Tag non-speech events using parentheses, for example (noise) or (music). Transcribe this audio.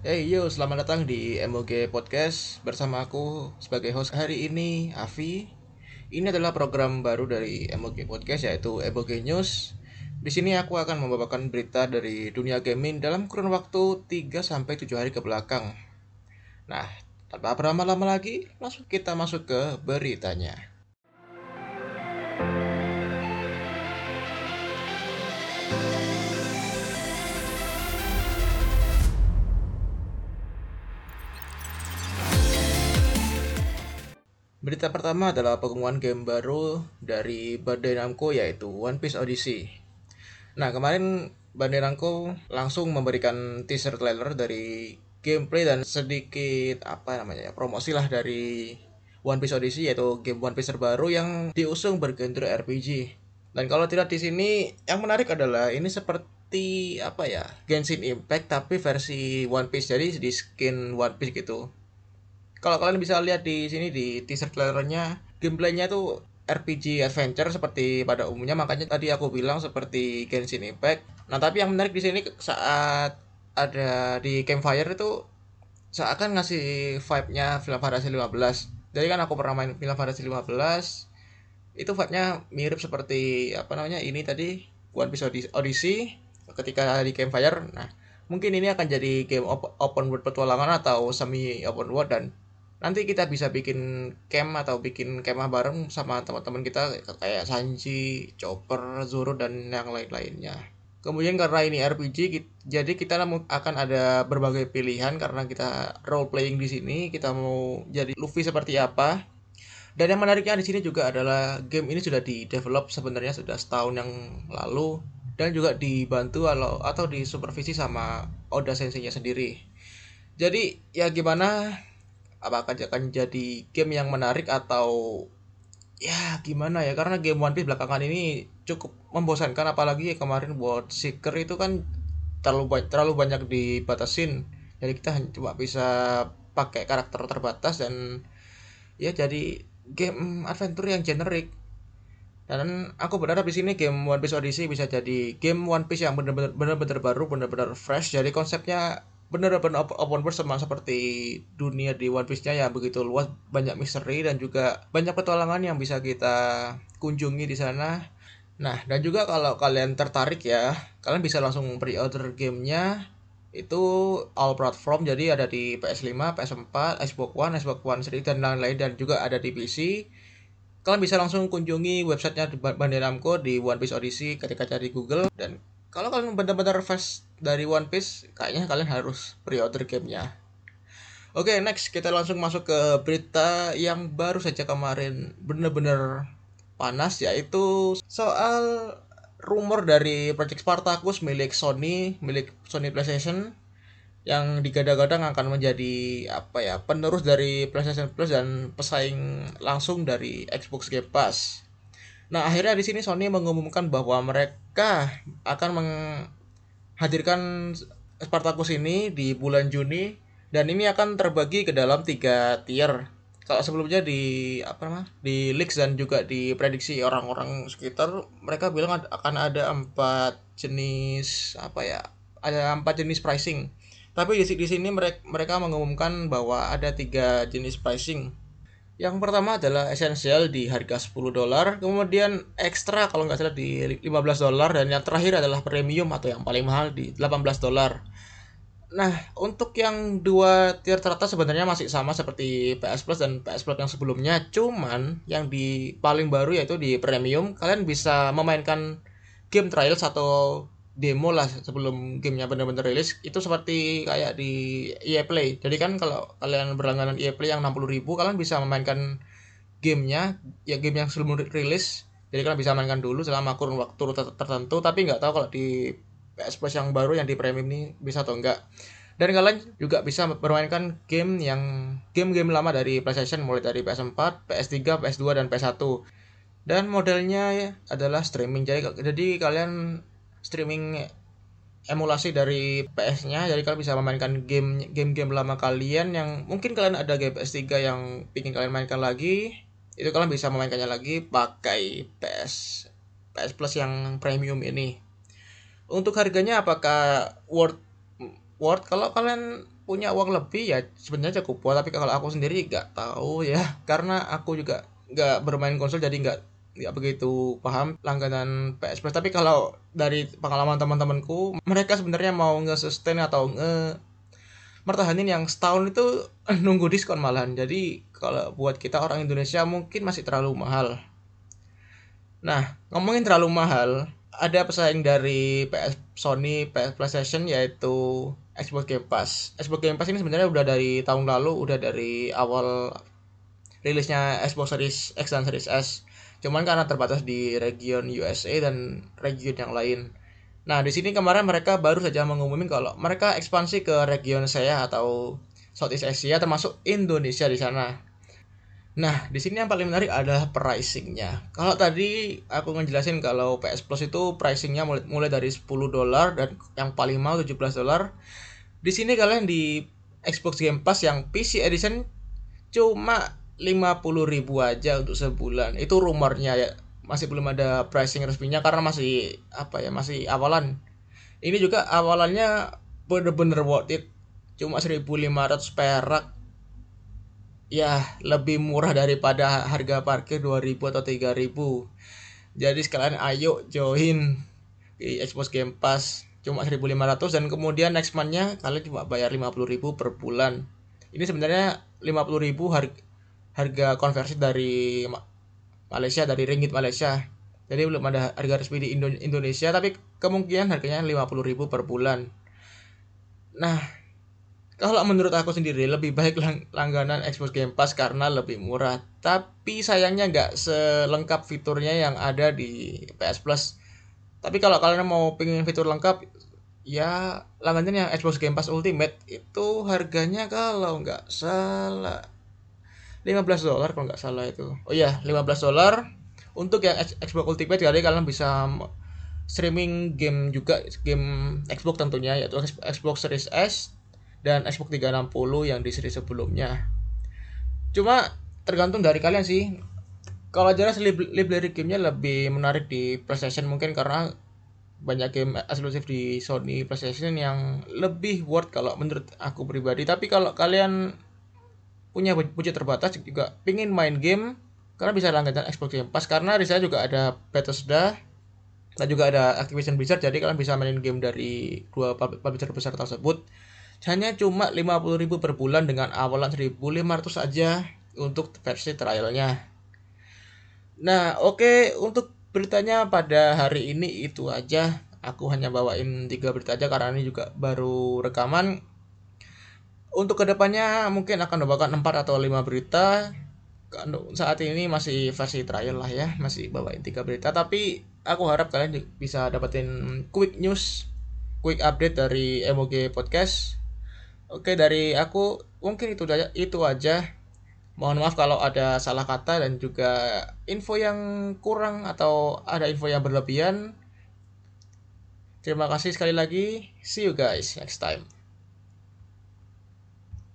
Hey yo, selamat datang di MOG Podcast bersama aku sebagai host hari ini, Avi. Ini adalah program baru dari MOG Podcast yaitu MOG News. Di sini aku akan membawakan berita dari dunia gaming dalam kurun waktu 3 sampai 7 hari ke belakang. Nah, tanpa berlama-lama lagi, langsung kita masuk ke beritanya. Berita pertama adalah pengumuman game baru dari Bandai Namco yaitu One Piece Odyssey. Nah, kemarin Bandai Namco langsung memberikan teaser trailer dari gameplay dan sedikit apa namanya ya, promosi lah dari One Piece Odyssey yaitu game One Piece terbaru yang diusung bergenre RPG. Dan kalau tidak di sini yang menarik adalah ini seperti apa ya Genshin Impact tapi versi One Piece jadi di skin One Piece gitu kalau kalian bisa lihat di sini di teaser trailernya gameplaynya tuh RPG adventure seperti pada umumnya makanya tadi aku bilang seperti Genshin Impact. Nah tapi yang menarik di sini saat ada di Campfire itu seakan ngasih vibe-nya Final Fantasy 15. Jadi kan aku pernah main Final Fantasy 15 itu vibe-nya mirip seperti apa namanya ini tadi One Piece Odyssey ketika di Campfire. Nah mungkin ini akan jadi game open world petualangan atau semi open world dan nanti kita bisa bikin camp atau bikin kemah bareng sama teman-teman kita kayak Sanji, Chopper, Zoro dan yang lain-lainnya. Kemudian karena ini RPG, jadi kita akan ada berbagai pilihan karena kita role playing di sini, kita mau jadi Luffy seperti apa. Dan yang menariknya di sini juga adalah game ini sudah di develop sebenarnya sudah setahun yang lalu dan juga dibantu atau disupervisi sama Oda Sensei-nya sendiri. Jadi ya gimana apakah akan jadi game yang menarik atau ya gimana ya? Karena game One Piece belakangan ini cukup membosankan apalagi kemarin buat Seeker itu kan terlalu terlalu banyak dibatasin. Jadi kita cuma bisa pakai karakter terbatas dan ya jadi game adventure yang generik. Dan aku berharap di sini game One Piece Odyssey bisa jadi game One Piece yang benar-benar benar-benar baru benar-benar fresh. Jadi konsepnya benar-benar open world sama seperti dunia di One Piece-nya ya begitu luas banyak misteri dan juga banyak petualangan yang bisa kita kunjungi di sana. Nah dan juga kalau kalian tertarik ya kalian bisa langsung pre-order gamenya. Itu all platform jadi ada di PS5, PS4, Xbox One, Xbox One Series dan lain-lain dan juga ada di PC kalian bisa langsung kunjungi websitenya Bandai Namco di One Piece Odyssey ketika cari Google dan kalau kalian benar-benar fans dari One Piece, kayaknya kalian harus pre-order gamenya. Oke, okay, next kita langsung masuk ke berita yang baru saja kemarin benar-benar panas yaitu soal rumor dari Project Spartacus milik Sony, milik Sony PlayStation yang digadang-gadang akan menjadi apa ya penerus dari PlayStation Plus dan pesaing langsung dari Xbox Game Pass. Nah, akhirnya di sini Sony mengumumkan bahwa mereka akan menghadirkan Spartacus ini di bulan Juni dan ini akan terbagi ke dalam tiga tier. Kalau sebelumnya di apa namanya di leaks dan juga di prediksi orang-orang sekitar mereka bilang akan ada empat jenis apa ya ada empat jenis pricing. Tapi di, sini mereka mengumumkan bahwa ada tiga jenis pricing yang pertama adalah esensial di harga 10 dolar, kemudian ekstra kalau nggak salah di 15 dolar, dan yang terakhir adalah premium atau yang paling mahal di 18 dolar. Nah, untuk yang dua tier teratas sebenarnya masih sama seperti PS Plus dan PS Plus yang sebelumnya, cuman yang di paling baru yaitu di premium, kalian bisa memainkan game trials atau demo lah sebelum gamenya benar-benar rilis itu seperti kayak di EA Play. Jadi kan kalau kalian berlangganan EA Play yang 60 ribu kalian bisa memainkan gamenya ya game yang sebelum rilis. Jadi kalian bisa mainkan dulu selama kurun waktu tertentu tapi nggak tahu kalau di PS Plus yang baru yang di premium ini bisa atau enggak dan kalian juga bisa bermainkan game yang game-game lama dari PlayStation mulai dari PS4, PS3, PS2 dan PS1 dan modelnya adalah streaming. Jadi jadi kalian streaming emulasi dari PS-nya jadi kalian bisa memainkan game game-game lama kalian yang mungkin kalian ada game PS3 yang ingin kalian mainkan lagi itu kalian bisa memainkannya lagi pakai PS PS Plus yang premium ini. Untuk harganya apakah worth worth? Kalau kalian punya uang lebih ya sebenarnya cukup puas tapi kalau aku sendiri nggak tahu ya. Karena aku juga nggak bermain konsol jadi nggak nggak begitu paham langganan PS Plus. Tapi kalau dari pengalaman teman-temanku mereka sebenarnya mau nge-sustain atau nge mertahanin yang setahun itu (clears throat) nunggu diskon malahan. Jadi kalau buat kita orang Indonesia mungkin masih terlalu mahal. Nah ngomongin terlalu mahal ada pesaing dari PS Sony PS PlayStation yaitu Xbox Game Pass. Xbox Game Pass ini sebenarnya udah dari tahun lalu udah dari awal rilisnya Xbox Series X dan Series S cuman karena terbatas di region USA dan region yang lain. Nah, di sini kemarin mereka baru saja mengumumkan kalau mereka ekspansi ke region saya atau Southeast Asia termasuk Indonesia di sana. Nah, di sini yang paling menarik adalah pricingnya. Kalau tadi aku ngejelasin kalau PS Plus itu pricingnya mulai, mulai dari 10 dolar dan yang paling mahal 17 dolar. Di sini kalian di Xbox Game Pass yang PC Edition cuma 50 ribu aja untuk sebulan. Itu rumornya ya. Masih belum ada pricing resminya karena masih apa ya masih awalan. Ini juga awalannya bener-bener worth it. Cuma 1500 perak. Ya lebih murah daripada harga parkir 2000 atau 3000 jadi sekalian ayo join di Xbox Game Pass. Cuma 1500 dan kemudian next monthnya kalian cuma bayar 50000 per bulan. Ini sebenarnya 50000 harga harga konversi dari Malaysia dari ringgit Malaysia. Jadi belum ada harga resmi di Indonesia tapi kemungkinan harganya 50.000 per bulan. Nah kalau menurut aku sendiri lebih baik lang langganan Xbox Game Pass karena lebih murah. Tapi sayangnya nggak selengkap fiturnya yang ada di PS Plus. Tapi kalau kalian mau pengen fitur lengkap ya langganan yang Xbox Game Pass Ultimate itu harganya kalau nggak salah 15 dolar kalau nggak salah itu. Oh iya 15 dolar. Untuk yang Xbox Ultimate jadi kalian bisa streaming game juga game Xbox tentunya yaitu Xbox Series S dan Xbox 360 yang di seri sebelumnya. Cuma tergantung dari kalian sih. Kalau jelas library gamenya lebih menarik di PlayStation mungkin karena banyak game eksklusif di Sony PlayStation yang lebih worth kalau menurut aku pribadi. Tapi kalau kalian punya budget terbatas juga. Pingin main game karena bisa langganan Xbox Game Pass karena di sana juga ada Bethesda dan juga ada Activision Blizzard. Jadi kalian bisa main game dari dua publisher besar tersebut. Hanya cuma 50.000 per bulan dengan awalan 1.500 saja untuk versi trialnya. Nah oke okay, untuk beritanya pada hari ini itu aja. Aku hanya bawain tiga berita aja karena ini juga baru rekaman untuk ke depannya mungkin akan membawakan 4 atau 5 berita. Saat ini masih versi trial lah ya masih bawain tiga berita. Tapi aku harap kalian bisa dapetin quick news quick update dari MOG podcast. Oke dari aku mungkin itu aja itu aja. Mohon maaf kalau ada salah kata dan juga info yang kurang atau ada info yang berlebihan. Terima kasih sekali lagi. See you guys next time